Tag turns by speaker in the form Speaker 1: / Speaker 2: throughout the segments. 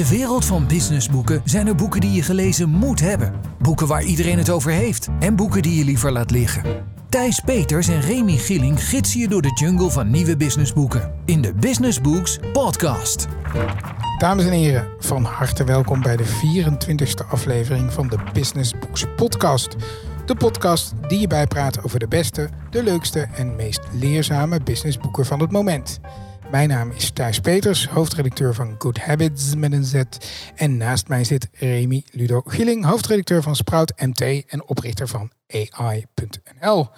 Speaker 1: de wereld van businessboeken zijn er boeken die je gelezen moet hebben. Boeken waar iedereen het over heeft. En boeken die je liever laat liggen. Thijs Peters en Remy Gilling gidsen je door de jungle van nieuwe businessboeken. In de Business Books podcast.
Speaker 2: Dames en heren, van harte welkom bij de 24e aflevering van de Business Books podcast. De podcast die je bijpraat over de beste, de leukste en meest leerzame businessboeken van het moment. Mijn naam is Thijs Peters, hoofdredacteur van Good Habits met een Z. En naast mij zit Remy Ludo Gilling, hoofdredacteur van Sprout MT en oprichter van AI.nl.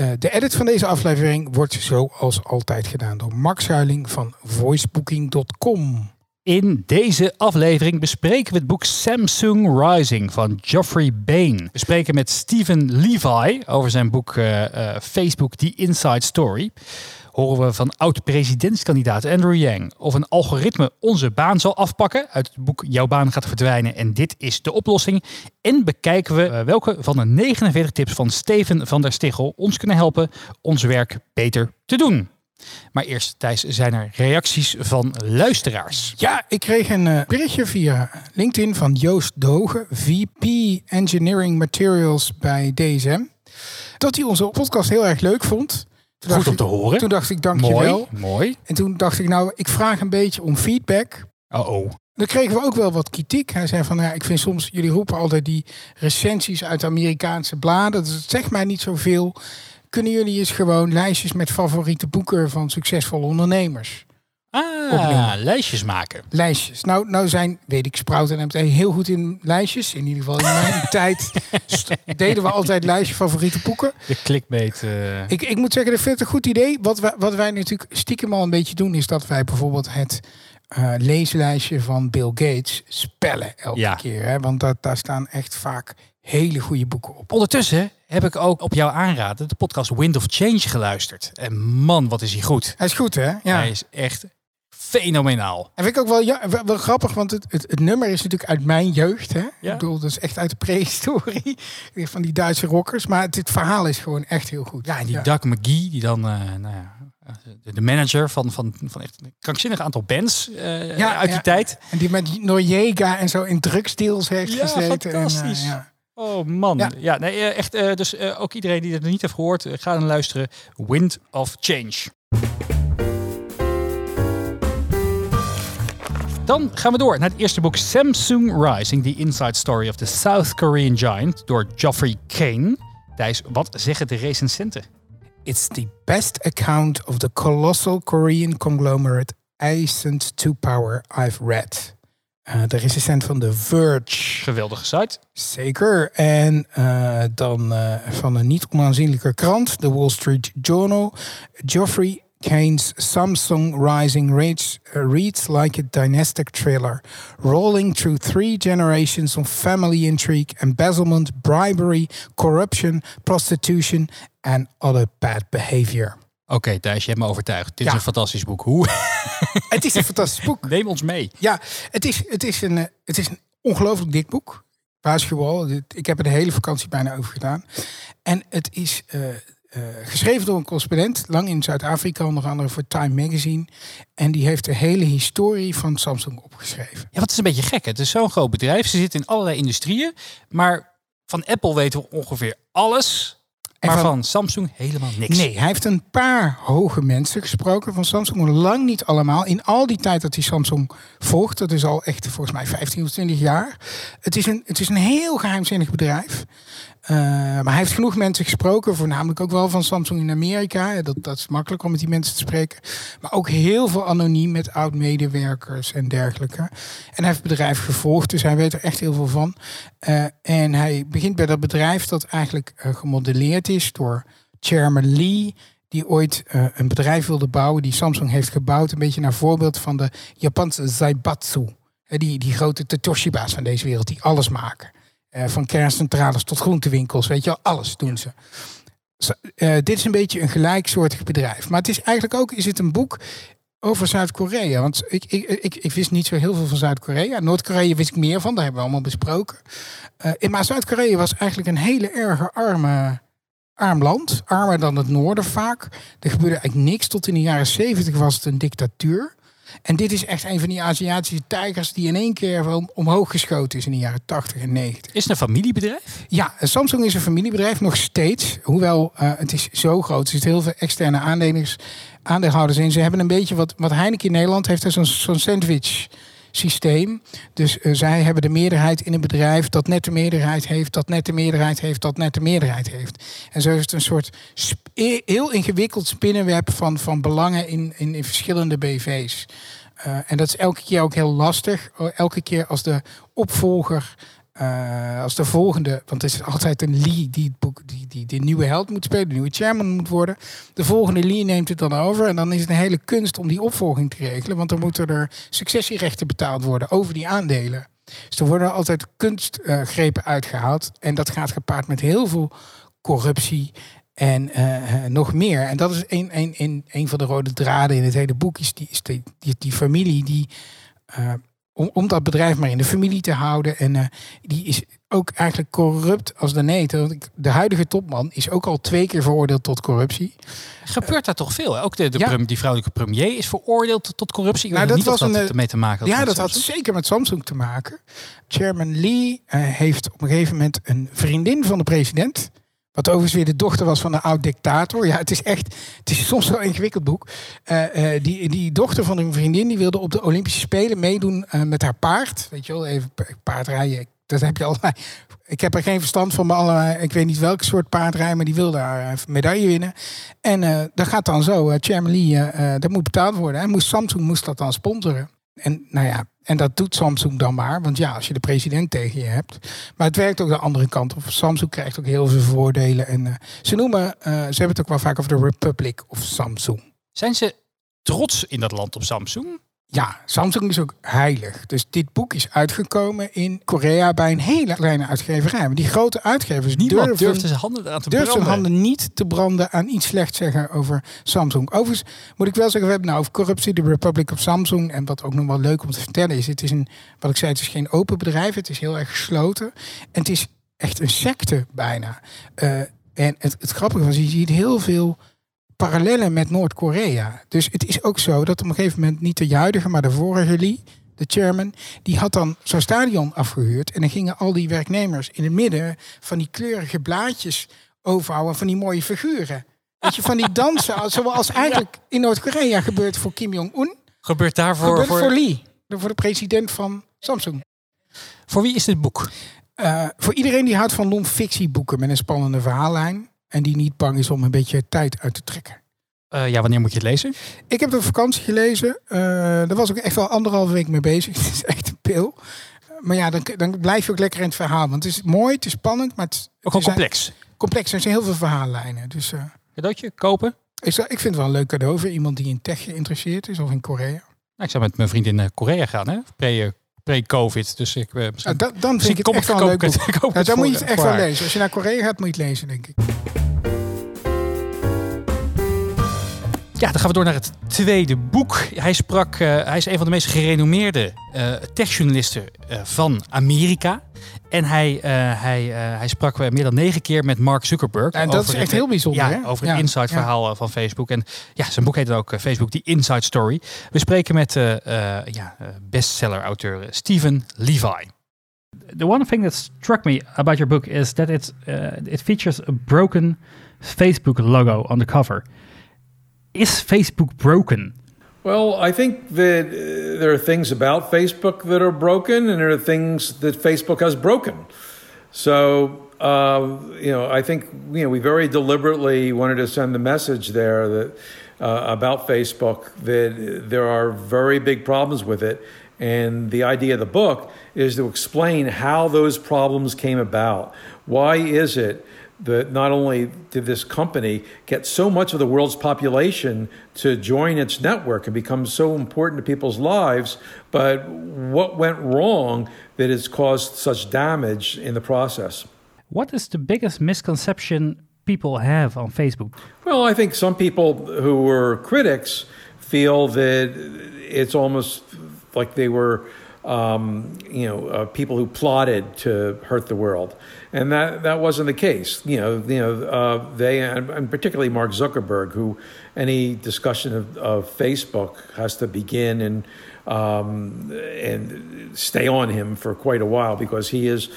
Speaker 2: Uh, de edit van deze aflevering wordt zoals altijd gedaan door Max Huiling van voicebooking.com.
Speaker 3: In deze aflevering bespreken we het boek Samsung Rising van Geoffrey Bain. We spreken met Steven Levi over zijn boek uh, uh, Facebook The Inside Story horen we van oud-presidentskandidaat Andrew Yang of een algoritme onze baan zal afpakken. Uit het boek Jouw baan gaat verdwijnen en dit is de oplossing. En bekijken we eh, welke van de 49 tips van Steven van der Stichel ons kunnen helpen ons werk beter te doen. Maar eerst, Thijs, zijn er reacties van luisteraars?
Speaker 2: Ja, ik kreeg een uh, berichtje via LinkedIn van Joost Dogen, VP Engineering Materials bij DSM. Dat hij onze podcast heel erg leuk vond.
Speaker 3: Toen Goed om te horen.
Speaker 2: Toen dacht ik, dankjewel.
Speaker 3: Mooi, mooi.
Speaker 2: En toen dacht ik, nou, ik vraag een beetje om feedback.
Speaker 3: Oh oh.
Speaker 2: Dan kregen we ook wel wat kritiek. Hij zei van, ja, ik vind soms, jullie roepen altijd die recensies uit Amerikaanse bladen. Dat zegt mij niet zoveel. Kunnen jullie eens gewoon lijstjes met favoriete boeken van succesvolle ondernemers?
Speaker 3: Ah, lijstjes maken.
Speaker 2: Lijstjes. Nou, nou zijn, weet ik, Sprout en MT heel goed in lijstjes. In ieder geval in mijn tijd deden we altijd lijstjes favoriete boeken.
Speaker 3: De clickbait. Uh...
Speaker 2: Ik, ik moet zeggen, dat vind ik een goed idee. Wat wij, wat wij natuurlijk stiekem al een beetje doen, is dat wij bijvoorbeeld het uh, leeslijstje van Bill Gates spellen elke ja. keer. Hè? Want dat, daar staan echt vaak hele goede boeken op.
Speaker 3: Ondertussen heb ik ook op jouw aanraden de podcast Wind of Change geluisterd. En man, wat is hij goed.
Speaker 2: Hij is goed, hè? Ja.
Speaker 3: Hij is echt fenomenaal.
Speaker 2: En vind ik ook wel, ja, wel, grappig, want het, het, het, nummer is natuurlijk uit mijn jeugd. Hè? Ja. Ik bedoel, dat is echt uit de prehistorie van die Duitse rockers. Maar het, het, verhaal is gewoon echt heel goed.
Speaker 3: Ja, en die ja. Doug McGee, die dan, uh, nou ja, de manager van, van, van echt een krankzinnig aantal bands uh, ja, uit die tijd.
Speaker 2: En die met Noriega en zo in drugsdeals heeft
Speaker 3: ja,
Speaker 2: gezeten.
Speaker 3: Fantastisch. En, uh, ja. Oh man, ja, ja nee, echt. Uh, dus ook iedereen die het nog niet heeft gehoord, ga dan luisteren. Wind of Change. Dan gaan we door naar het eerste boek Samsung Rising, The Inside Story of the South Korean Giant door Geoffrey Kane. Thijs, wat zeggen de recensenten?
Speaker 2: It's the best account of the colossal Korean conglomerate Ascent to Power I've read. Uh, de recensent van The Verge.
Speaker 3: Geweldige site.
Speaker 2: Zeker. En uh, dan uh, van een niet onaanzienlijke krant, The Wall Street Journal. Geoffrey Kane's Samsung Rising reads, reads like a dynastic thriller, rolling through three generations of family intrigue, embezzlement, bribery, corruption, prostitution, and other bad behavior.
Speaker 3: Oké, okay, Thijs, je hebt me overtuigd. Dit ja. is een fantastisch boek. Hoe?
Speaker 2: Het is een fantastisch boek.
Speaker 3: Neem ons mee.
Speaker 2: Ja, het is, het is, een, het is een ongelooflijk dik boek. Waarschuwel. Ik heb er de hele vakantie bijna over gedaan. En het is uh, uh, geschreven door een correspondent, lang in Zuid-Afrika, onder andere voor Time Magazine. En die heeft de hele historie van Samsung opgeschreven.
Speaker 3: Ja, wat is een beetje gek. Het is zo'n groot bedrijf. Ze zitten in allerlei industrieën. Maar van Apple weten we ongeveer alles. Maar van, van, Samsung helemaal niks.
Speaker 2: Nee, hij heeft een paar hoge mensen gesproken van Samsung. Lang niet allemaal. In al die tijd dat hij Samsung volgt, dat is al echt volgens mij 15 of 20 jaar. Het is een, het is een heel geheimzinnig bedrijf. Uh, maar hij heeft genoeg mensen gesproken, voornamelijk ook wel van Samsung in Amerika. Dat, dat is makkelijk om met die mensen te spreken. Maar ook heel veel anoniem met oud-medewerkers en dergelijke. En hij heeft het bedrijf gevolgd, dus hij weet er echt heel veel van. Uh, en hij begint bij dat bedrijf dat eigenlijk uh, gemodelleerd is door Chairman Lee die ooit een bedrijf wilde bouwen, die Samsung heeft gebouwd, een beetje naar voorbeeld van de Japanse Zaibatsu. Die, die grote Totoshiba's van deze wereld, die alles maken. Uh, van kerncentrales tot groentewinkels, weet je alles doen ze. Uh, dit is een beetje een gelijksoortig bedrijf. Maar het is eigenlijk ook is het een boek over Zuid-Korea. Want ik, ik, ik, ik, wist niet zo heel veel van Zuid-Korea. Noord-Korea wist ik meer van, daar hebben we allemaal besproken. Uh, maar Zuid-Korea was eigenlijk een hele erge arme, arm land. Armer dan het noorden vaak. Er gebeurde eigenlijk niks. Tot in de jaren zeventig was het een dictatuur. En dit is echt een van die Aziatische tijgers die in één keer omhoog geschoten is in de jaren 80 en 90.
Speaker 3: Is het een familiebedrijf?
Speaker 2: Ja, Samsung is een familiebedrijf nog steeds. Hoewel uh, het is zo groot. Er zitten heel veel externe aandeelhouders, aandeelhouders in. Ze hebben een beetje wat, wat Heineken in Nederland heeft. Zo'n zo'n sandwich systeem. Dus uh, zij hebben de meerderheid in een bedrijf dat net de meerderheid heeft, dat net de meerderheid heeft, dat net de meerderheid heeft. En zo is het een soort heel ingewikkeld spinnenweb van, van belangen in, in, verschillende BV's. Uh, en dat is elke keer ook heel lastig. Elke keer als de opvolger uh, als de volgende, want het is altijd een Lee die het boek, die, die, die nieuwe held moet spelen, de nieuwe chairman moet worden. De volgende Lee neemt het dan over en dan is het een hele kunst om die opvolging te regelen, want dan moeten er successierechten betaald worden over die aandelen. Dus er worden altijd kunstgrepen uitgehaald en dat gaat gepaard met heel veel corruptie en uh, nog meer. En dat is een, een, een, een van de rode draden in het hele boek, is die, is die, die, die familie die om, om dat bedrijf maar in de familie te houden. En uh, die is ook eigenlijk corrupt als de neten. De huidige topman is ook al twee keer veroordeeld tot corruptie.
Speaker 3: Gebeurt daar toch veel? Ook de, de ja. die vrouwelijke premier is veroordeeld tot corruptie. Ik
Speaker 2: nou,
Speaker 3: dat
Speaker 2: niet
Speaker 3: was
Speaker 2: dat
Speaker 3: een, mee te maken
Speaker 2: Ja, dat had zeker met Samsung te maken. Chairman Lee uh, heeft op een gegeven moment een vriendin van de president. Wat overigens weer de dochter was van een oud dictator. Ja, het is echt, het is soms wel een ingewikkeld boek. Uh, uh, die, die dochter van een vriendin die wilde op de Olympische Spelen meedoen uh, met haar paard. Weet je wel, even paardrijden. Dat heb je allerlei. Ik heb er geen verstand van, maar ik weet niet welk soort paardrijden, maar die wilde haar medaille winnen. En dat gaat dan zo. Chairman Lee, dat moet betaald worden. En moest, Samsung moest dat dan sponsoren. En nou ja, en dat doet Samsung dan maar. Want ja, als je de president tegen je hebt. Maar het werkt ook de andere kant op. Samsung krijgt ook heel veel voordelen. En uh, ze noemen, uh, ze hebben het ook wel vaak over de Republic of Samsung.
Speaker 3: Zijn ze trots in dat land op Samsung?
Speaker 2: Ja, Samsung is ook heilig. Dus dit boek is uitgekomen in Korea bij een hele kleine uitgeverij. Maar die grote uitgevers
Speaker 3: Niemand
Speaker 2: durven,
Speaker 3: durfde zijn handen aan te branden.
Speaker 2: zijn handen niet te branden aan iets slechts zeggen over Samsung. Overigens moet ik wel zeggen, we hebben nou over corruptie, de Republic of Samsung. En wat ook nog wel leuk om te vertellen is, het is een, wat ik zei, het is geen open bedrijf. Het is heel erg gesloten. En het is echt een secte bijna. Uh, en het, het grappige was, je ziet heel veel parallellen met Noord-Korea. Dus het is ook zo dat op een gegeven moment niet de huidige, maar de vorige Lee, de chairman, die had dan zo'n stadion afgehuurd. En dan gingen al die werknemers in het midden van die kleurige blaadjes overhouden van die mooie figuren. Weet je, van die dansen, zoals eigenlijk in Noord-Korea gebeurt voor Kim Jong-un.
Speaker 3: Gebeurt daarvoor
Speaker 2: gebeurt
Speaker 3: voor...
Speaker 2: voor Lee, voor de president van Samsung.
Speaker 3: Voor wie is dit boek?
Speaker 2: Uh, voor iedereen die houdt van non-fictieboeken met een spannende verhaallijn. En die niet bang is om een beetje tijd uit te trekken.
Speaker 3: Uh, ja, wanneer moet je het lezen?
Speaker 2: Ik heb het op vakantie gelezen. Uh, daar was ik echt wel anderhalve week mee bezig. Het is echt een pil. Maar ja, dan, dan blijf je ook lekker in het verhaal. Want het is mooi, het is spannend, maar het,
Speaker 3: ook gewoon complex.
Speaker 2: Complex, er zijn heel veel verhaallijnen. Dus, uh,
Speaker 3: Cadeautje, kopen?
Speaker 2: Ik, ik vind het wel een leuk cadeau voor iemand die in tech geïnteresseerd is of in Korea.
Speaker 3: Nou, ik zou met mijn vriendin naar Korea gaan, hè? Pre, pre-covid. Dus ik,
Speaker 2: misschien, ja, dan vind ik het echt wel leuk boek. Dan moet je het echt wel lezen. Als je naar Korea gaat, moet je het lezen, denk ik.
Speaker 3: Ja, dan gaan we door naar het tweede boek. Hij sprak, uh, hij is een van de meest gerenommeerde uh, techjournalisten uh, van Amerika. En hij, hij, hij sprak meer dan negen keer met Mark Zuckerberg.
Speaker 2: En dat is echt heel bijzonder.
Speaker 3: Ja,
Speaker 2: hè?
Speaker 3: over het ja, inside verhaal ja. van Facebook. En ja, zijn boek heet dan ook Facebook, The Inside Story. We spreken met ja, bestseller-auteur Steven Levi.
Speaker 4: The one thing that struck me about your book is that it, it features a broken Facebook logo on the cover. Is Facebook broken?
Speaker 5: Well, I think that uh, there are things about Facebook that are broken, and there are things that Facebook has broken. So, uh, you know, I think you know we very deliberately wanted to send the message there that uh, about Facebook that there are very big problems with it, and the idea of the book is to explain how those problems came about. Why is it? That not only did this company get so much of the world's population to join its network and become so important to people's lives, but what went wrong that has caused such damage in the process.
Speaker 4: What is the biggest misconception people have on Facebook?
Speaker 5: Well, I think some people who were critics feel that it's almost like they were um, you know, uh, people who plotted to hurt the world, and that that wasn't the case. You know, you know, uh, they and particularly Mark Zuckerberg, who any discussion of, of Facebook has to begin and um, and stay on him for quite a while because he is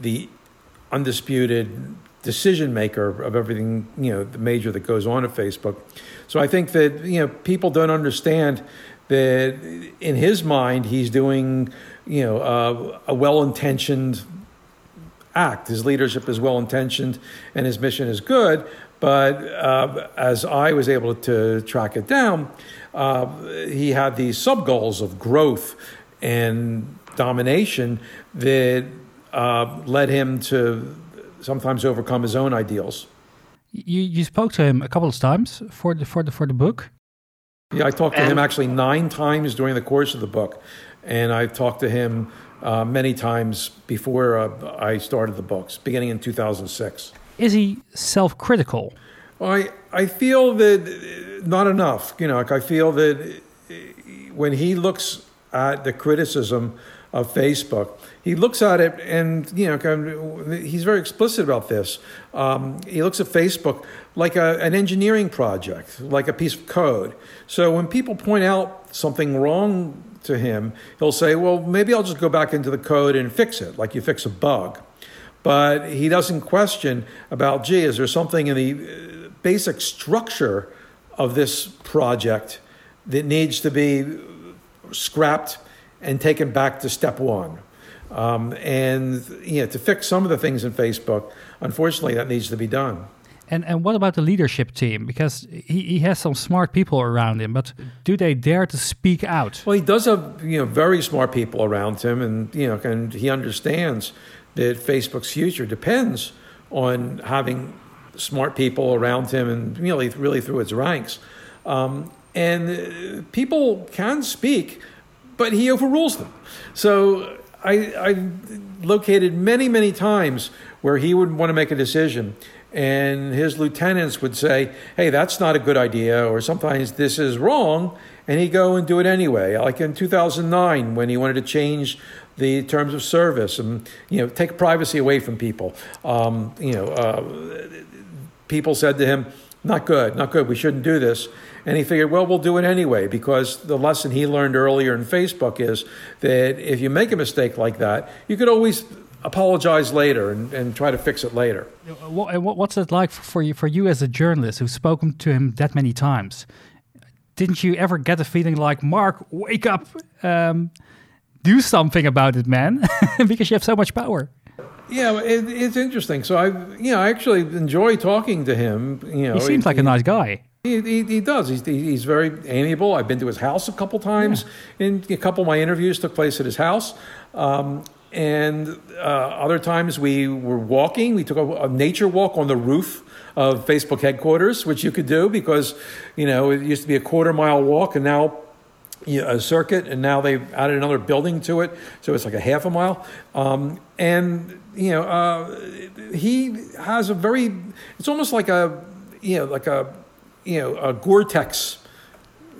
Speaker 5: the undisputed decision maker of everything you know the major that goes on at Facebook. So I think that you know people don't understand that in his mind he's doing you know uh, a well-intentioned act. His leadership is well-intentioned and his mission is good. But uh, as I was able to track it down, uh, he had these sub goals of growth and domination that uh, led him to sometimes overcome his own ideals.
Speaker 4: You you spoke to him a couple of times for the for the for the book.
Speaker 5: Yeah, I talked to him actually nine times during the course of the book, and I talked to him uh, many times before uh, I started the books, beginning in 2006.
Speaker 4: Is he self-critical?
Speaker 5: I I feel that not enough. You know, like I feel that when he looks at the criticism of Facebook, he looks at it and you know he's very explicit about this. Um, he looks at Facebook like a, an engineering project, like a piece of code. So when people point out something wrong to him, he'll say, "Well, maybe I'll just go back into the code and fix it, like you fix a bug." But he doesn't question about, gee, is there something in the basic structure of this project that needs to be scrapped and taken back to step one. Um, and you know, to fix some of the things in Facebook, unfortunately, that needs to be done.
Speaker 4: And and what about the leadership team? Because he, he has some smart people around him, but do they dare to speak out?
Speaker 5: Well, he does have you know very smart people around him, and you know, and he understands that Facebook's future depends on having smart people around him, and really really through its ranks. Um, and uh, people can speak, but he overrules them. So I, I located many, many times where he would want to make a decision, and his lieutenants would say, "Hey, that's not a good idea," or sometimes this is wrong, and he'd go and do it anyway. Like in 2009, when he wanted to change the terms of service and you know take privacy away from people, um, you know, uh, people said to him, "Not good, not good. We shouldn't do this." And he figured, well, we'll do it anyway, because the lesson he learned earlier in Facebook is that if you make a mistake like that, you could always apologize later and, and try to fix it later.
Speaker 4: What's it like for you, for you as a journalist who's spoken to him that many times? Didn't you ever get a feeling like, Mark, wake up, um, do something about it, man, because you have so much power?
Speaker 5: Yeah, it, it's interesting. So I, you know, I actually enjoy talking to him. You know,
Speaker 4: he seems like a nice guy.
Speaker 5: He, he, he, does. He's, he's very amiable. I've been to his house a couple times. Yeah. And a couple of my interviews took place at his house. Um, and uh, other times we were walking. We took a, a, nature walk on the roof of Facebook headquarters, which you could do because, you know, it used to be a quarter mile walk and now you know, a circuit, and now they've added another building to it, so it's like a half a mile. Um, and you know, uh, he has a very. It's almost like a, you know, like a you know, a Gore-Tex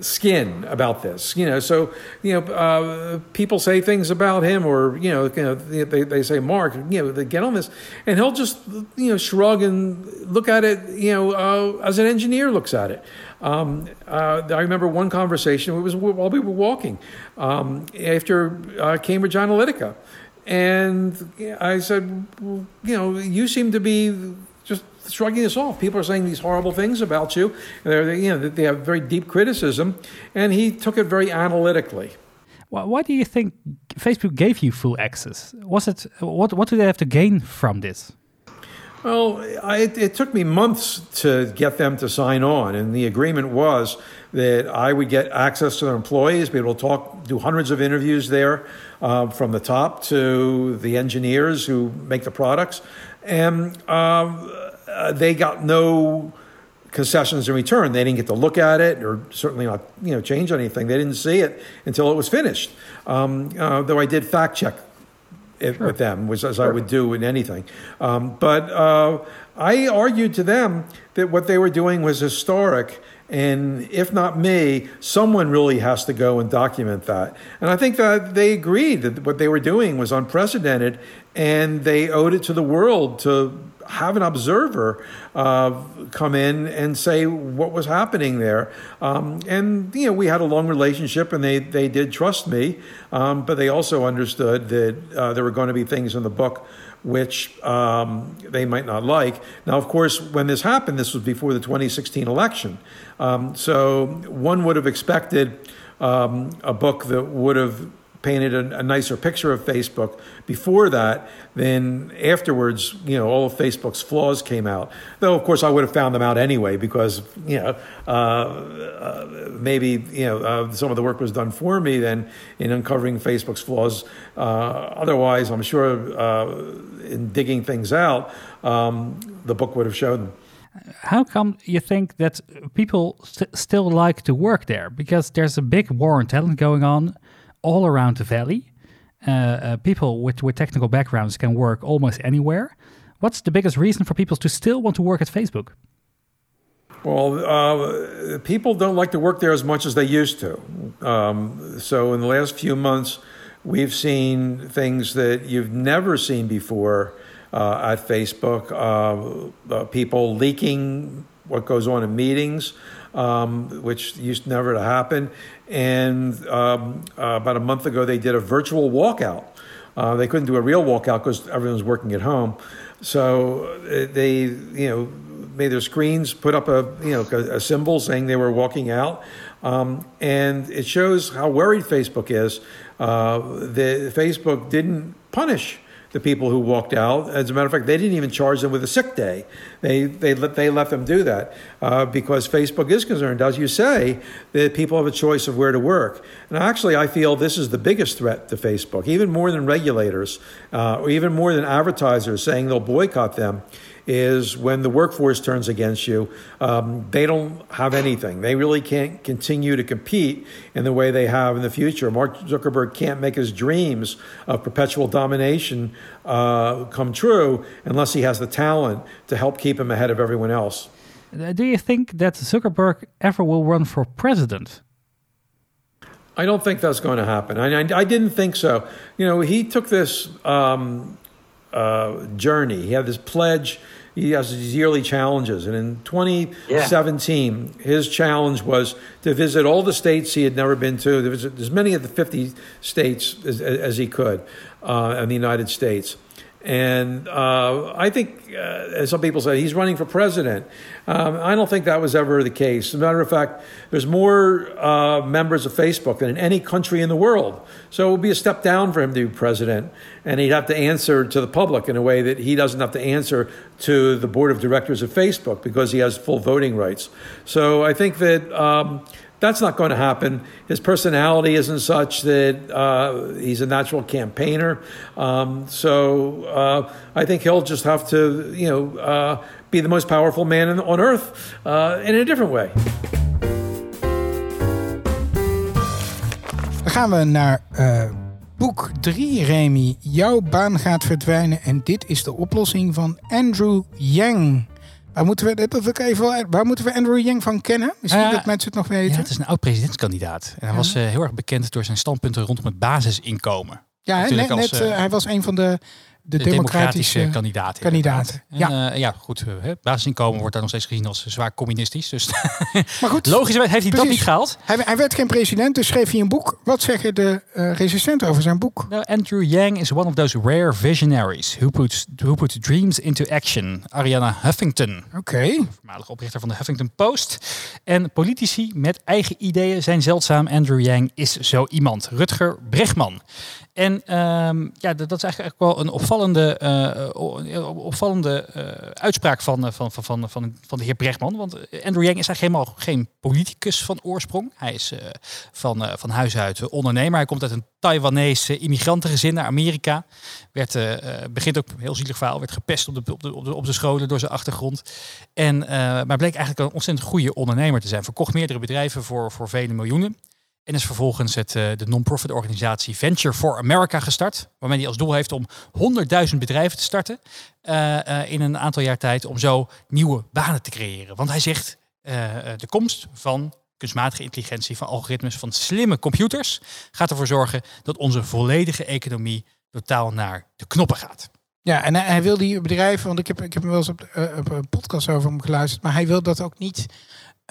Speaker 5: skin about this, you know. So, you know, uh, people say things about him, or you know, you know, they, they say, "Mark, you know, they get on this," and he'll just you know shrug and look at it, you know, uh, as an engineer looks at it. Um, uh, I remember one conversation. It was while we were walking um, after uh, Cambridge Analytica, and I said, well, "You know, you seem to be." Shrugging this off. People are saying these horrible things about you. They're, you know, they have very deep criticism, and he took it very analytically.
Speaker 4: Why do you think Facebook gave you full access? Was it what? What do they have to gain from this?
Speaker 5: Well, I, it, it, took me months to get them to sign on, and the agreement was that I would get access to their employees, be able to talk, do hundreds of interviews there, uh, from the top to the engineers who make the products, and um, uh, they got no concessions in return. They didn't get to look at it, or certainly not, you know, change anything. They didn't see it until it was finished. Um, uh, though I did fact check it sure. with them, which as sure. I would do in anything. Um, but uh, I argued to them that what they were doing was historic And if not me, someone really has to go and document that. And I think that they agreed that what they were doing was unprecedented and they owed it to the world to have an observer uh, come in and say what was happening there. Um, and, you know, we had a long relationship and they, they did trust me, um, but they also understood that uh, there were going to be things in the book which um, they might not like. Now, of course, when this happened, this was before the 2016 election. Um, so one would have expected um, a book that would have painted a, a, nicer picture of Facebook before that. Then afterwards, you know, all of Facebook's flaws came out. Though, of course, I would have found them out anyway because, you know, uh, uh, maybe, you know, uh, some of the work was done for me then in uncovering Facebook's flaws. Uh, otherwise, I'm sure uh, in digging things out, um, the book would have showed them.
Speaker 4: How come you think that people st still like to work there? Because there's a big war on talent going on all around the valley. Uh, uh, people with, with technical backgrounds can work almost anywhere. What's the biggest reason for people to still want to work at Facebook?
Speaker 5: Well, uh, people don't like to work there as much as they used to. Um, so, in the last few months, we've seen things that you've never seen before uh, at Facebook. Uh, uh, people leaking what goes on in meetings, um, which used never to happen. And um, uh, about a month ago, they did a virtual walkout. Uh, they couldn't do a real walkout because everyone was working at home. So uh, they, you know, made their screens put up a, you know, a, symbol saying they were walking out. Um, and it shows how worried Facebook is. Uh, the Facebook didn't punish the people who walked out. As a matter of fact, they didn't even charge them with a sick day. They they let they let them do that uh, because Facebook is concerned, as you say, that people have a choice of where to work. And actually, I feel this is the biggest threat to Facebook, even more than regulators, uh, or even more than advertisers saying they'll boycott them is when the workforce turns against you, um, they don't have anything. They really can't continue to compete in the way they have in the future. Mark Zuckerberg can't make his dreams of perpetual domination uh, come true unless he has the talent to help keep him ahead of everyone else.
Speaker 4: Uh, do you think that Zuckerberg ever will run for president?
Speaker 5: I don't think that's going to happen. I, I, I didn't think so. You know, he took this um, uh, journey. He had this pledge. He has these yearly challenges. And in 2017, yeah. his challenge was to visit all the states he had never been to, to visit as many of the 50 states as, as he could uh, in the United States. And uh, I think, uh, as some people say, he's running for president. Um, I don't think that was ever the case. As a matter of fact, there's more uh, members of Facebook than in any country in the world. So it would be a step down for him to be president. And he'd have to answer to the public in a way that he doesn't have to answer to the board of directors of Facebook because he has full voting rights. So I think that. Um, that's not going to happen. His personality isn't such that uh, he's a natural campaigner. Um, so uh, I think he'll just have to, you know, uh, be the most powerful man in, on earth uh, in a different way.
Speaker 2: Dan gaan we naar uh, boek 3, Remy. Jouw baan gaat verdwijnen en dit is de oplossing van Andrew Yang. Waar moeten we, dat even, waar moeten we Andrew Yang van kennen? Misschien uh, dat mensen het nog weten.
Speaker 3: Ja, het is een oud presidentskandidaat. En hij was uh, heel erg bekend door zijn standpunten rondom het basisinkomen.
Speaker 2: Ja, net, net uh, hij was een van de de, democratische,
Speaker 3: kandidaten.
Speaker 2: kandidaten.
Speaker 3: Ja. Uh, ja, goed. Uh, basisinkomen wordt daar nog steeds gezien als zwaar communistisch. Dus maar goed, logisch heeft hij Precies. dat niet gehaald.
Speaker 2: Hij, hij, werd geen president, dus schreef hij een boek. Wat zeggen de uh, resistenten over zijn boek?
Speaker 3: Nou, Andrew Yang is one of those rare visionaries who puts, who put dreams into action. Ariana Huffington.
Speaker 2: Oké. Okay.
Speaker 3: Voormalig oprichter van de Huffington Post. En politici met eigen ideeën zijn zeldzaam. Andrew Yang is zo iemand. Rutger Bregman. En um, ja, dat is eigenlijk wel een opvallende, uh, opvallende uh, uitspraak van, van, van, van, van, van de heer Bregman. Want Andrew Yang is eigenlijk helemaal geen politicus van oorsprong. Hij is van, van huis uit ondernemer. Hij komt uit een Taiwanese immigrantengezin naar Amerika. Begint ook heel zielig verhaal, werd gepest op de, op de, op de, op de scholen door zijn achtergrond. En, maar bleek eigenlijk een ontzettend goede ondernemer te zijn. Verkocht meerdere bedrijven voor, voor vele miljoenen. En is vervolgens het, uh, de non-profit organisatie Venture for America gestart. Waarmee hij als doel heeft om 100.000 bedrijven te starten uh, uh, in een aantal jaar tijd. Om zo nieuwe banen te creëren. Want hij zegt, de komst van kunstmatige intelligentie, van algoritmes, van slimme computers, gaat ervoor zorgen dat onze volledige economie totaal naar de knoppen gaat.
Speaker 2: Ja, en hij, wil die bedrijven, want ik heb, ik heb hem wel eens op, op een podcast over hem geluisterd, maar hij wil dat ook niet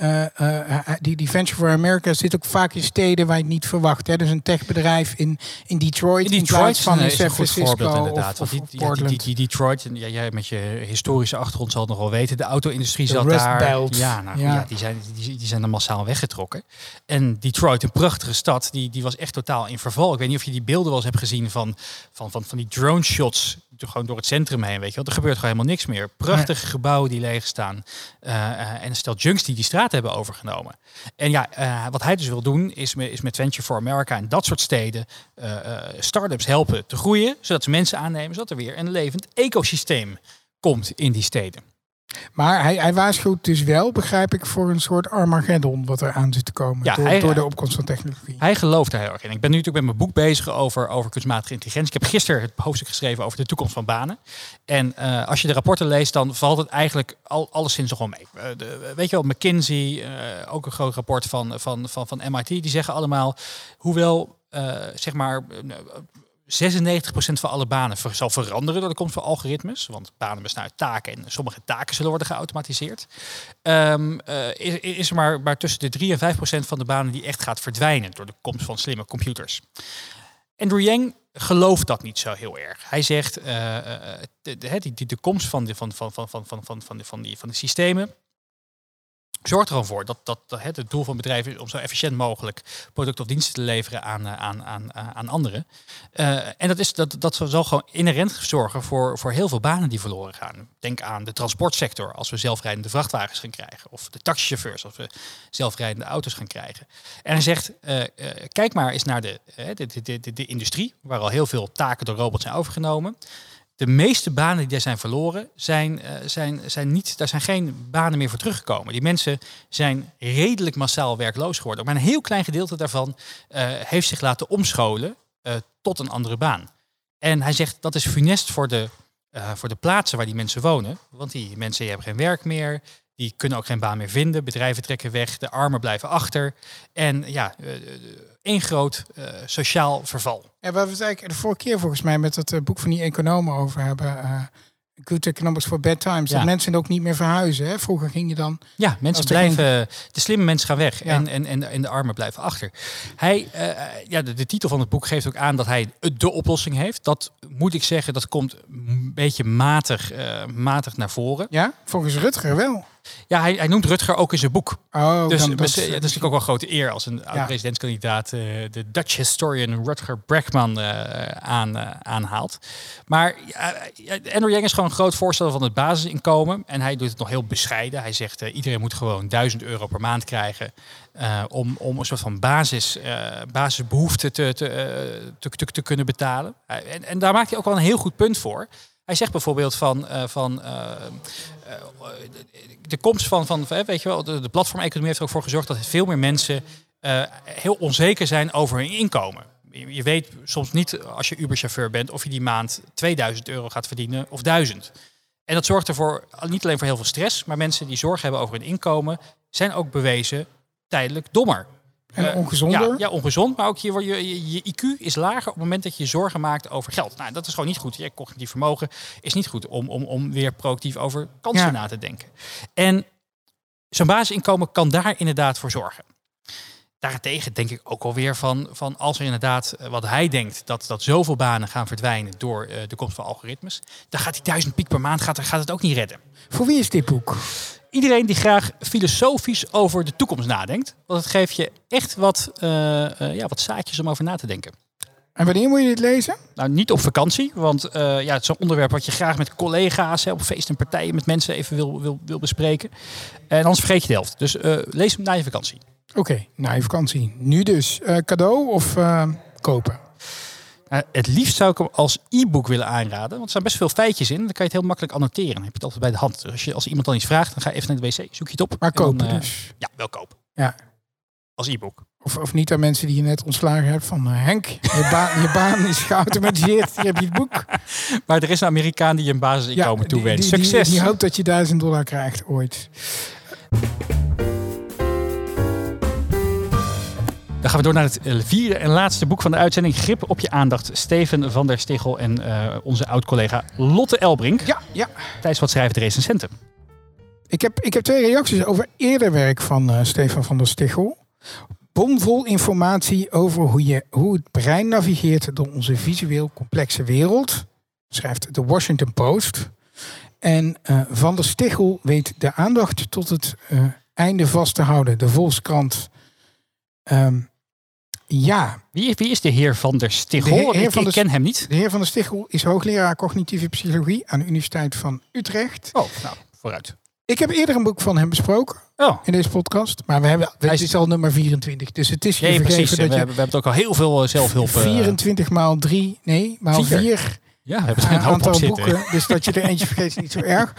Speaker 2: uh, uh, die, die Venture for America zit ook vaak in steden waar je het niet verwacht. Hè. Dus een techbedrijf in, in Detroit, in Detroit van in San Francisco voorbeeld, inderdaad. Of, of,
Speaker 3: die, die, die, die, Detroit, ja, jij met je historische achtergrond zal het nog wel weten. De auto-industrie zat daar. Ja, nou, ja. ja. die, zijn, die, die zijn er massaal weggetrokken. En Detroit, een prachtige stad, die, die was echt totaal in verval. Ik weet niet of je die beelden wel eens hebt gezien van, van, van, van die drone shots gewoon door het centrum heen, weet je wel. Er gebeurt gewoon helemaal niks meer. Prachtige gebouwen die leeg staan. Uh, en stel junks die die straat hebben overgenomen. En ja, uh, wat hij dus wil doen, is, is met Venture for America en dat soort steden uh, start-ups helpen te groeien, zodat ze mensen aannemen, zodat er weer een levend ecosysteem komt in die steden.
Speaker 2: Maar hij, hij waarschuwt dus wel, begrijp ik, voor een soort Armageddon wat er aan zit te komen ja, door, hij, door, de opkomst van technologie.
Speaker 3: Hij gelooft daar heel erg in. Ik ben nu natuurlijk met mijn boek bezig over, over kunstmatige intelligentie. Ik heb gisteren het hoofdstuk geschreven over de toekomst van banen. En uh, als je de rapporten leest, dan valt het eigenlijk al, alleszins nog wel mee. Uh, de, weet je wel, McKinsey, uh, ook een groot rapport van, van, van, van MIT, die zeggen allemaal, hoewel zeg maar 96% van alle banen zal veranderen door de komst van algoritmes. Want banen bestaan uit taken en sommige taken zullen worden geautomatiseerd. Um, uh, is, is, er maar, maar tussen de 3 en 5% van de banen die echt gaat verdwijnen door de komst van slimme computers. Andrew Yang gelooft dat niet zo heel erg. Hij zegt, uh, de, de, de, de, komst van de, van, van, van, van, van, van, van, van, die, systemen Zorg er gewoon voor dat, dat, het, doel van bedrijven is om zo efficiënt mogelijk producten of diensten te leveren aan, eh, aan, aan, eh, aan anderen. Uh, en dat, is, dat, dat zal gewoon inherent zorgen voor, voor heel veel banen die verloren gaan. Denk aan de transportsector als we zelfrijdende vrachtwagens gaan krijgen. Of de taxichauffeurs als we zelfrijdende auto's gaan krijgen. En hij zegt, kijk maar eens naar de, de, de, de, de industrie, waar al heel veel taken door robots zijn overgenomen de meeste banen die zijn verloren, zijn, uh, zijn, zijn niet, daar zijn geen banen meer voor teruggekomen. Die mensen zijn redelijk massaal werkloos geworden. Maar een heel klein gedeelte daarvan uh, heeft zich laten omscholen uh, tot een andere baan. En hij zegt dat is funest voor de, voor de plaatsen waar die mensen wonen. Want die mensen hebben geen werk meer. Die kunnen ook geen baan meer vinden. Bedrijven trekken weg. De armen blijven achter. En ja, één groot sociaal verval.
Speaker 2: Ja, waar we het eigenlijk de vorige keer volgens mij met het uh, boek van die economen over hebben. Uh, Good Economics for Bad Times. Dat mensen ook niet meer verhuizen. Hè? Vroeger ging je dan...
Speaker 3: Ja, mensen blijven... De slimme mensen gaan weg en, en, en, en de armen blijven achter. Hij, ja, de, de, titel van het boek geeft ook aan dat hij de oplossing heeft. Dat moet ik zeggen, dat komt een beetje matig, matig naar voren.
Speaker 2: Ja, volgens Rutger wel.
Speaker 3: Ja, hij, hij, noemt Rutger ook in zijn boek.
Speaker 2: Oh,
Speaker 3: dus dat, is natuurlijk ook wel een grote eer als een presidentskandidaat uh, de Dutch historian Rutger Bregman uh, aan, uh, aanhaalt. Maar Andrew Yang is gewoon een groot voorstander van het basisinkomen. En hij doet het nog heel bescheiden. Hij zegt iedereen moet gewoon 1000 euro per maand krijgen. om, om een soort van basis, basisbehoeften te, te, te, te, kunnen betalen. en, en daar maakt hij ook wel een heel goed punt voor. Hij zegt bijvoorbeeld van, uh, van uh, de komst van, van weet je wel, de, platformeconomie heeft er ook voor gezorgd dat veel meer mensen heel onzeker zijn over hun inkomen. Je, je weet soms niet als je Uber-chauffeur bent of je die maand 2000 euro gaat verdienen of 1000. En dat zorgt ervoor niet alleen voor heel veel stress, maar mensen die zorg hebben over hun inkomen zijn ook bewezen tijdelijk dommer.
Speaker 2: En uh, ongezonder?
Speaker 3: Ja, ja, ongezond. Maar ook je, je, je, IQ is lager op het moment dat je zorgen maakt over geld. Nou, dat is gewoon niet goed. Je cognitief vermogen is niet goed om, om, om weer proactief over kansen na te denken. En zo'n basisinkomen kan daar inderdaad voor zorgen. Daarentegen denk ik ook alweer van, van als er inderdaad eh, wat hij denkt dat, dat zoveel banen gaan verdwijnen door uh, de komst van algoritmes, dan gaat die duizend piek per maand gaat, gaat het ook niet redden.
Speaker 2: Voor wie is dit boek?
Speaker 3: Iedereen die graag filosofisch over de toekomst nadenkt. Want het geeft je echt wat, uh, uh, ja, wat zaadjes om over na te denken.
Speaker 2: En wanneer moet je dit lezen?
Speaker 3: Nou, niet op vakantie, want uh, ja, het is een onderwerp wat je graag met collega's hè, op feest en partijen met mensen even wil, wil, wil bespreken. En anders vergeet je de helft. Dus lees hem na je vakantie.
Speaker 2: Oké, okay, na je vakantie. Nu dus. cadeau of kopen?
Speaker 3: Uh, het liefst zou ik hem als e-book willen aanraden. Want er staan best veel feitjes in. Dan kan je het heel makkelijk annoteren. Dan heb je het altijd bij de hand. Dus als, je, als iemand dan iets vraagt, dan ga je even naar de wc, zoek je het op.
Speaker 2: Maar kopen dan, uh, dus?
Speaker 3: Ja, wel kopen.
Speaker 2: Ja.
Speaker 3: Als e-book.
Speaker 2: Of, of niet aan mensen die je net ontslagen hebt van uh, Henk, je, baan, je baan is geautomatiseerd, hier heb je boek.
Speaker 3: Maar er is een Amerikaan die je een basisinkomen ja, toewenst. Succes!
Speaker 2: Die, die, die hoopt dat je duizend dollar krijgt ooit.
Speaker 3: Dan gaan we door naar het eh, vierde en laatste boek van de uitzending. Grip op je aandacht. Steven van der Stichel en uh, onze oud-collega Lotte Elbrink.
Speaker 2: Ja, ja.
Speaker 3: Thijs, wat schrijven de recensenten?
Speaker 2: Ik heb, ik heb twee reacties over eerder werk van uh, Stefan van der Stichel. Bomvol informatie over hoe, je, hoe het brein navigeert door onze visueel complexe wereld, schrijft de Washington Post. En uh, Van der Stichel weet de aandacht tot het uh, einde vast te houden. De Volkskrant. Um, ja.
Speaker 3: Wie, wie, is de heer Van der Stichel? Heer, heer ik, ken hem niet.
Speaker 2: De heer Van der Stichel is hoogleraar cognitieve psychologie aan de Universiteit van Utrecht.
Speaker 3: Oh, nou, vooruit.
Speaker 2: Ik heb eerder een boek van hem besproken oh. in deze podcast. Maar we hebben, het is al nummer 24. Dus het is je
Speaker 3: nee,
Speaker 2: precies.
Speaker 3: Dat we,
Speaker 2: je
Speaker 3: hebben, we hebben ook al heel veel eh, zelfhulp.
Speaker 2: 24 maal 3, nee, maal 4
Speaker 3: ja, we hebben er een aantal
Speaker 2: boeken. Dus dat je er eentje vergeet is niet zo erg.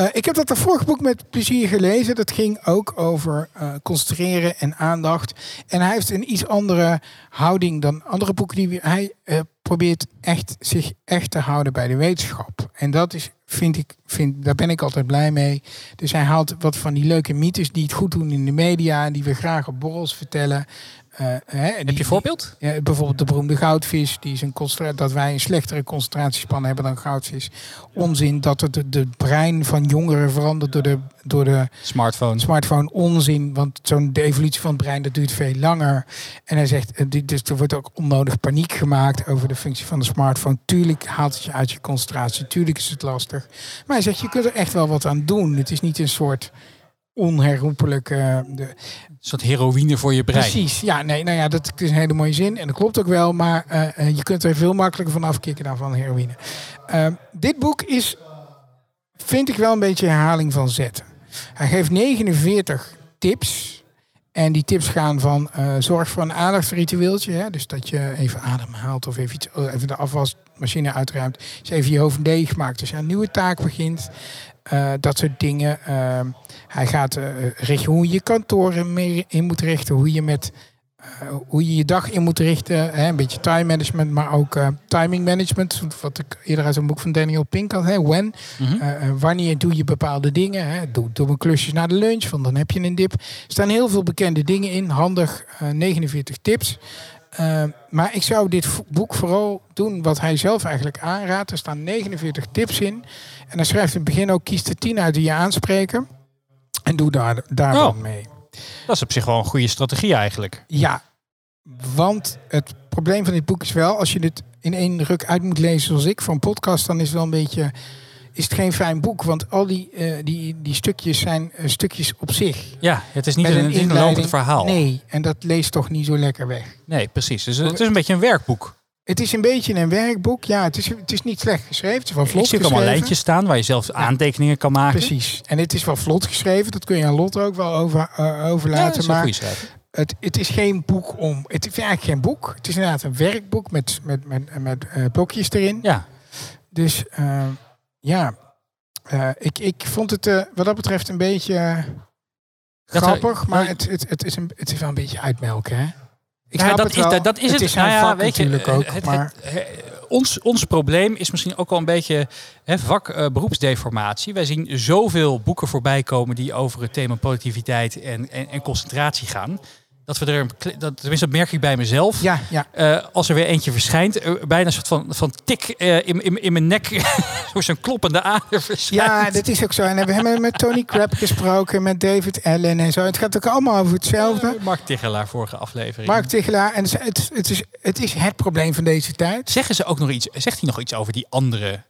Speaker 2: Uh, ik heb dat de vorige boek met plezier gelezen. Dat ging ook over uh, concentreren en aandacht. En hij heeft een iets andere houding dan andere boeken die hij uh, probeert echt zich echt te houden bij de wetenschap. En dat is, vind ik, vind, daar ben ik altijd blij mee. Dus hij haalt wat van die leuke mythes die het goed doen in de media en die we graag op borrels vertellen.
Speaker 3: Hè, Heb je een voorbeeld?
Speaker 2: Die, bijvoorbeeld de beroemde goudvis. Die is een dat wij een slechtere concentratiespan hebben dan goudvis. Onzin dat het de, brein van jongeren verandert door de, door de
Speaker 3: smartphone.
Speaker 2: smartphone. Onzin, want zo'n de evolutie van het brein dat duurt veel langer. En hij zegt, dus er wordt ook onnodig paniek gemaakt over de functie van de smartphone. Tuurlijk haalt het je uit je concentratie. Tuurlijk is het lastig. Maar hij zegt, je kunt er echt wel wat aan doen. Het is niet een soort onherroepelijk. Uh, de...
Speaker 3: Een soort heroïne voor je brein.
Speaker 2: Precies, ja, nee, nou ja, dat is een hele mooie zin en dat klopt ook wel, maar uh, je kunt er veel makkelijker van afkicken dan van heroïne. Uh, dit boek is, vind ik wel een beetje herhaling van zetten. Hij geeft 49 tips. En die tips gaan van zorg voor een aandachtsritueeltje. Hè? Dus dat je even ademhaalt of even, iets, even de afwasmachine uitruimt. Dus even je hoofd leeg maakt. Dus je een nieuwe taak begint. Uh, dat soort dingen. Uh, hij gaat richten hoe je kantoren meer in moet richten. Hoe je, met, hoe je je dag in moet richten. Hè? Een beetje time management, maar ook timing management. Wat ik eerder uit een boek van Daniel Pink had. Hè? When. Mm -hmm. wanneer doe je bepaalde dingen. Hè? Doe, doe een klusjes na de lunch, want dan heb je een dip. Er staan heel veel bekende dingen in. Handig 49 tips. Maar ik zou dit boek vooral doen wat hij zelf eigenlijk aanraadt. Er staan 49 tips in. En dan schrijft in het begin ook: kies de 10 uit die je aanspreken. En doe daar, daar oh. mee.
Speaker 3: Dat is op zich wel een goede strategie eigenlijk.
Speaker 2: Ja, want het probleem van dit boek is wel: als je dit in één ruk uit moet lezen zoals ik van podcast, dan is het wel een beetje is het geen fijn boek. Want al die, uh, die, die stukjes zijn uh, stukjes op zich.
Speaker 3: Ja, het is niet een, een, een lopend verhaal.
Speaker 2: Nee, en dat leest toch niet zo lekker weg.
Speaker 3: Nee, precies. Dus het is een beetje een werkboek.
Speaker 2: Het is een beetje een werkboek. Ja, het is, het is niet slecht geschreven. Het is wel vlot
Speaker 3: zie
Speaker 2: geschreven.
Speaker 3: allemaal lijntjes staan waar je zelf ja. aantekeningen kan maken.
Speaker 2: Precies. En het is wel vlot geschreven. Dat kun je aan Lotte ook wel over, uh, overlaten.
Speaker 3: Ja,
Speaker 2: maar
Speaker 3: het,
Speaker 2: het is geen boek om... Het is eigenlijk geen boek. Het is inderdaad een werkboek met, met, met, met uh, blokjes erin.
Speaker 3: Ja.
Speaker 2: Dus uh, ja, ik, ik vond het wat dat betreft een beetje grappig, er, maar het, het, het, is een, het is wel een beetje uitmelken. Hè? Ik
Speaker 3: ja, dat, is, dat, dat is het.
Speaker 2: het is nou ja, weet je, ook.
Speaker 3: Het,
Speaker 2: maar...
Speaker 3: ons, ons probleem is misschien ook wel een beetje hè, vak beroepsdeformatie. Wij zien zoveel boeken voorbij komen die over het thema productiviteit en, en, en concentratie gaan dat we er, dat, tenminste dat merk ik bij mezelf.
Speaker 2: Ja, ja.
Speaker 3: Uh, als er weer eentje verschijnt, uh, bijna een soort van, van tik uh, in, in, in mijn nek, zo'n kloppende ader verschijnt.
Speaker 2: Ja, dat is ook zo. En we hebben met Tony Crab gesproken, met David Allen en zo. Het gaat ook allemaal over hetzelfde.
Speaker 3: Mark Tichelaar, vorige aflevering.
Speaker 2: Mark Tichelaar. En het, het, is, het is het probleem van deze tijd.
Speaker 3: Zeggen ze ook nog iets, zegt hij nog iets over die andere,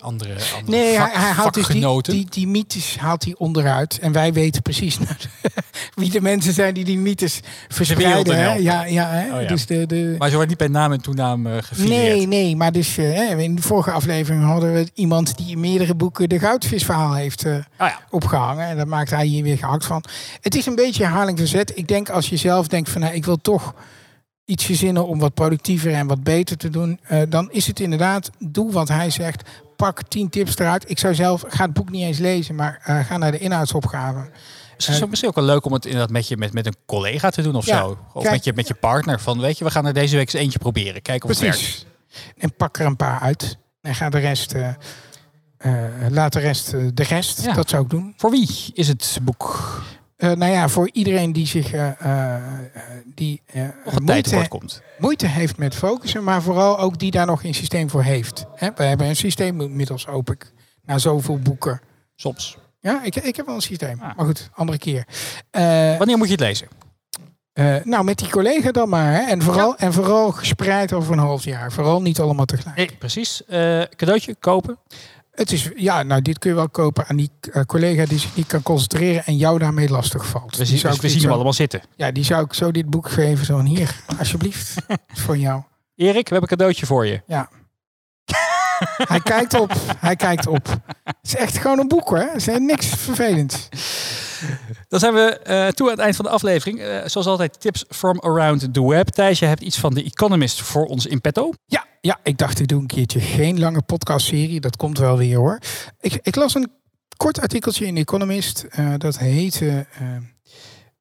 Speaker 3: andere, andere
Speaker 2: Nee,
Speaker 3: vak,
Speaker 2: hij, haalt dus die, die, die mythes haalt hij onderuit. En wij weten precies wie de mensen zijn die die mythes verspreiden. Hè? Ja, ja, hè?
Speaker 3: Oh, ja.
Speaker 2: Dus de, de...
Speaker 3: Maar ze wordt niet bij naam en toenaam uh, gefileerd.
Speaker 2: Nee, nee, maar dus uh, in de vorige aflevering hadden we iemand die in meerdere boeken de goudvisverhaal heeft uh, oh, ja. opgehangen. En daar maakt hij hier weer gehakt van. Het is een beetje herhaling verzet. Ik denk als je zelf denkt van nou, ik wil toch iets verzinnen om wat productiever en wat beter te doen, uh, dan is het inderdaad, doe wat hij zegt. Pak tien tips eruit. Ik zou zelf, ga het boek niet eens lezen, maar uh, ga naar de inhoudsopgave.
Speaker 3: Dus het is misschien ook wel leuk om het inderdaad met, je, met, met een collega te doen of ja, zo. Of kijk, met, je, met je partner. Van weet je, we gaan er deze week eens eentje proberen. Kijken of
Speaker 2: precies.
Speaker 3: het werkt.
Speaker 2: En pak er een paar uit. En ga de rest... Uh, uh, laat de rest uh, de rest. Ja. Dat zou ik doen.
Speaker 3: Voor wie is het boek?
Speaker 2: Eh, nou ja, voor iedereen die zich uh, uh, die
Speaker 3: tekort komt.
Speaker 2: moeite heeft met focussen, maar vooral ook die daar nog een systeem voor heeft. We hebben een systeem inmiddels hoop ik, na zoveel boeken.
Speaker 3: Soms.
Speaker 2: Ja, ik, ik heb wel een systeem. Ah. Maar goed, andere keer.
Speaker 3: Wanneer moet je het lezen?
Speaker 2: nou, met die collega dan maar. Hè? En, vooral, en vooral gespreid over een half jaar. Vooral niet allemaal tegelijk.
Speaker 3: Nee, precies. cadeautje kopen.
Speaker 2: Het is, ja, nou, dit kun je wel kopen aan die uh, collega die zich niet kan concentreren en jou daarmee lastig valt.
Speaker 3: We, zien, dus we zien hem allemaal zitten.
Speaker 2: Ja, die zou ik zo dit boek geven. Zo hier, alsjeblieft. voor jou.
Speaker 3: Erik, we hebben een cadeautje voor je.
Speaker 2: Ja. Hij kijkt op. Hij kijkt op. Het is echt gewoon een boek hoor. Het is niks vervelends.
Speaker 3: Dan zijn we uh, toe aan het eind van de aflevering. Uh, zoals altijd, tips from around the web. Thijs, je hebt iets van The Economist voor ons in petto.
Speaker 2: Ja, ja ik dacht ik doe een keertje geen lange podcastserie. Dat komt wel weer hoor. Ik, ik las een kort artikeltje in The Economist. Uh, dat heette...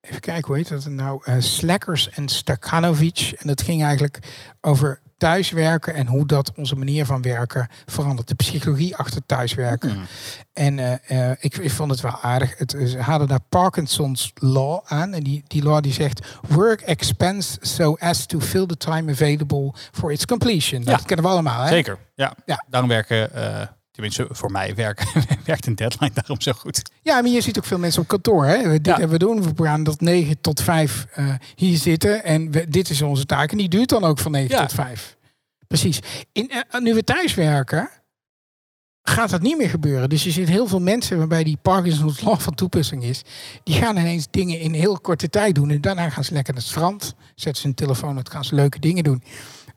Speaker 2: even kijken, hoe heet dat nou? Slackers en Stakanovic. En dat ging eigenlijk over thuiswerken en hoe dat onze manier van werken verandert. De psychologie achter thuiswerken. Mm. En uh, ik, ik, vond het wel aardig. Het, ze hadden daar Parkinson's Law aan. En die, die law die zegt... Work expense so as to fill the time available for its completion. Dat kennen we allemaal, hè?
Speaker 3: Zeker, ja. ja. Daarom werken... Tenminste, voor mij werken, werkt een deadline daarom zo goed.
Speaker 2: Ja, maar je ziet ook veel mensen op kantoor. Hè? We, ja. we doen, we gaan dat 9 tot 5 uh, hier zitten. En we, dit is onze taak. En die duurt dan ook van 9 ja. tot 5. Precies. In, uh, nu we thuis werken, gaat dat niet meer gebeuren. Dus je ziet heel veel mensen waarbij die Parkinson's Law van toepassing is. Die gaan ineens dingen in heel korte tijd doen. En daarna gaan ze lekker naar het strand. Zetten ze hun telefoon uit, gaan ze leuke dingen doen.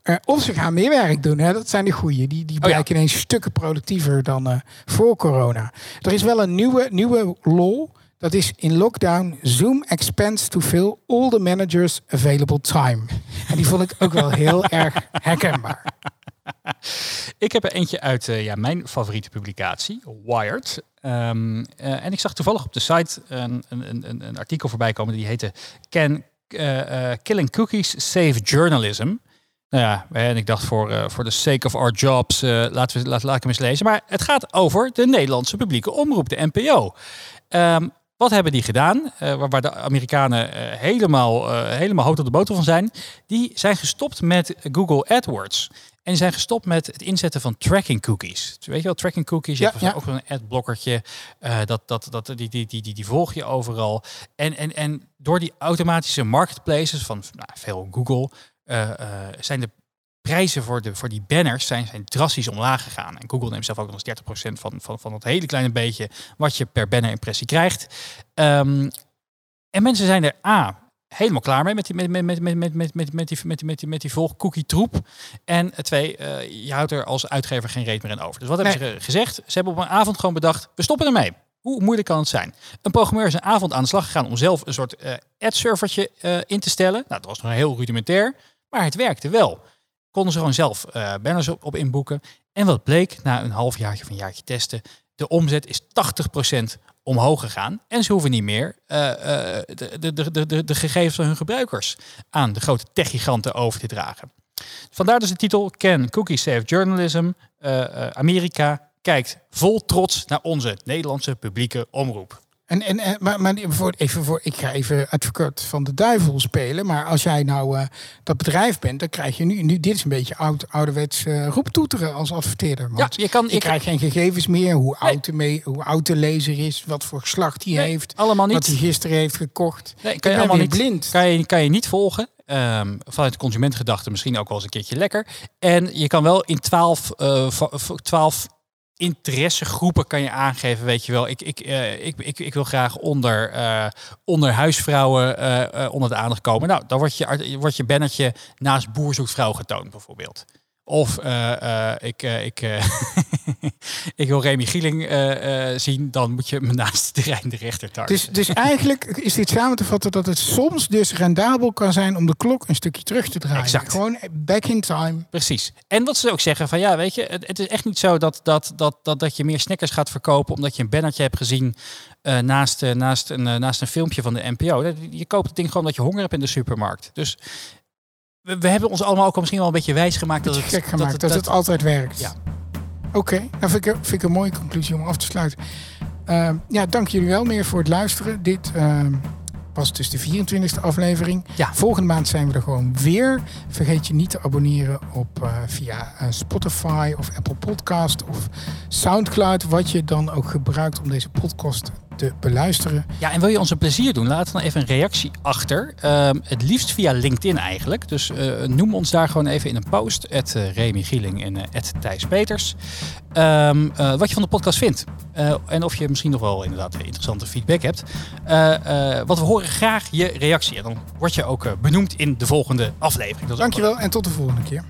Speaker 2: Uh, of ze gaan meer werk doen. Hè? Dat zijn de goeie. Die, die blijken oh ineens stukken productiever dan uh, voor corona. Er is wel een nieuwe, nieuwe law. Dat is in lockdown Zoom expense to fill all the managers available time. En die vond ik ook wel heel erg herkenbaar.
Speaker 3: Ik heb er eentje uit uh, ja, mijn favoriete publicatie, Wired. Um, uh, en ik zag toevallig op de site een, een, een, een artikel voorbij komen die heette Can Killing Cookies Save Journalism? Nou ja, en ik dacht voor, voor the sake of our jobs, laten we laat, laat ik hem eens lezen. Maar het gaat over de Nederlandse publieke omroep, de NPO. Um, wat hebben die gedaan? Uh, waar, de Amerikanen uh, helemaal, uh, helemaal hout op de boter van zijn. Die zijn gestopt met Google AdWords. En die zijn gestopt met het inzetten van tracking cookies. Dus weet je wel, tracking cookies. Je ja, hebt ja. ook een adblokkertje. dat, dat, dat, die, die, die, die, die volg je overal. En, en, en door die automatische marketplaces van nou, veel Google... zijn de prijzen voor, de, voor die banners zijn, zijn drastisch omlaag gegaan. En Google neemt zelf ook nog eens 30% van, van, van dat hele kleine beetje wat je per banner-impressie krijgt. Um, en mensen zijn er A, helemaal klaar mee met die, met, met, met, met, met, met, met, met die, met die, met die, met die volg-cookie troep. En twee, uh, je houdt er als uitgever geen reet meer in over. Dus wat nee. hebben ze gezegd? Ze hebben op een avond gewoon bedacht, we stoppen ermee. Hoe moeilijk kan het zijn? Een programmeur is een avond aan de slag gegaan om zelf een soort uh, ad-servertje uh, in te stellen. Nou, dat was nog heel rudimentair, maar het werkte wel konden ze gewoon zelf uh, banners op, inboeken. En wat bleek na een halfjaartje of een jaartje testen, de omzet is 80% omhoog gegaan. En ze hoeven niet meer uh, uh, de, de, de, de, gegevens van hun gebruikers aan de grote techgiganten over te dragen. Vandaar dus de titel Can Cookies Save Journalism? Amerika kijkt vol trots naar onze Nederlandse publieke omroep.
Speaker 2: En, en, en, maar, maar voor, even voor, ik ga even advocaat van de duivel spelen. Maar als jij nou uh, dat bedrijf bent, dan krijg je nu, nu dit is een beetje oud, ouderwets uh, roeptoeteren als adverteerder. Want ja, je kan, je, je krijgt geen gegevens meer, hoe oud, de mee, hoe oud de lezer is, wat voor geslacht hij nee, heeft,
Speaker 3: allemaal niet.
Speaker 2: wat hij gisteren heeft gekocht.
Speaker 3: Nee, kan je allemaal niet blind. Kan je, kan je niet volgen. Um, vanuit consumentgedachte misschien ook wel eens een keertje lekker. En je kan wel in 12, uh, 12 interessegroepen kan je aangeven, weet je wel. Ik, ik, uh, ik, ik, ik wil graag onder, uh, onder huisvrouwen uh, onder de aandacht komen. Nou, dan wordt je, wordt je bannertje naast boer zoekt vrouw getoond, bijvoorbeeld. Of uh, uh, ik, uh, ik, ik wil Remy Gieling zien, dan moet je me naast de terrein de rechter
Speaker 2: Dus, dus eigenlijk is dit samen te vatten dat het soms dus rendabel kan zijn om de klok een stukje terug te draaien.
Speaker 3: Exact.
Speaker 2: Gewoon back in time.
Speaker 3: Precies. En wat ze ook zeggen van ja, weet je, het, het is echt niet zo dat, dat, dat, dat, dat je meer sneakers gaat verkopen omdat je een bannertje hebt gezien naast, naast, een, naast een filmpje van de NPO. Je koopt het ding gewoon omdat je honger hebt in de supermarkt. Dus we, we, hebben ons allemaal ook al misschien wel een beetje wijs gemaakt dat het,
Speaker 2: gek gemaakt, dat, het, dat, dat het altijd werkt. Ja. Oké, okay. nou vind ik, vind ik een mooie conclusie om af te sluiten. Ehm, ja, dank jullie wel meer voor het luisteren. Dit ehm, was dus de 24e aflevering.
Speaker 3: Ja.
Speaker 2: Volgende maand zijn we er gewoon weer. Vergeet je niet te abonneren op eh, via eh, Spotify of Apple Podcast of Soundcloud. Wat je dan ook gebruikt om deze podcast te beluisteren.
Speaker 3: Ja, en wil je ons een plezier doen? Laat dan even een reactie achter. Ehm, het liefst via LinkedIn eigenlijk. Dus eh, noem ons daar gewoon even in een post. Het Remy Gieling en het Thijs Peters. Ehm, eh, wat je van de podcast vindt. Eh, en of je misschien nog wel inderdaad interessante feedback hebt. Eh, eh, want we horen graag je reactie. En dan word je ook eh, benoemd in de volgende aflevering. Dat is ook
Speaker 2: Dankjewel en tot de volgende keer.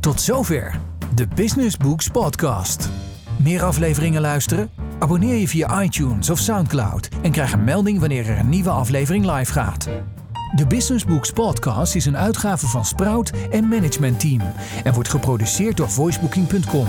Speaker 1: Tot zover de Business Books Podcast. Meer afleveringen luisteren? Abonneer je via iTunes of Soundcloud en krijg een melding wanneer er een nieuwe aflevering live gaat. De Business Books Podcast is een uitgave van Sprout en Management Team en wordt geproduceerd door voicebooking.com.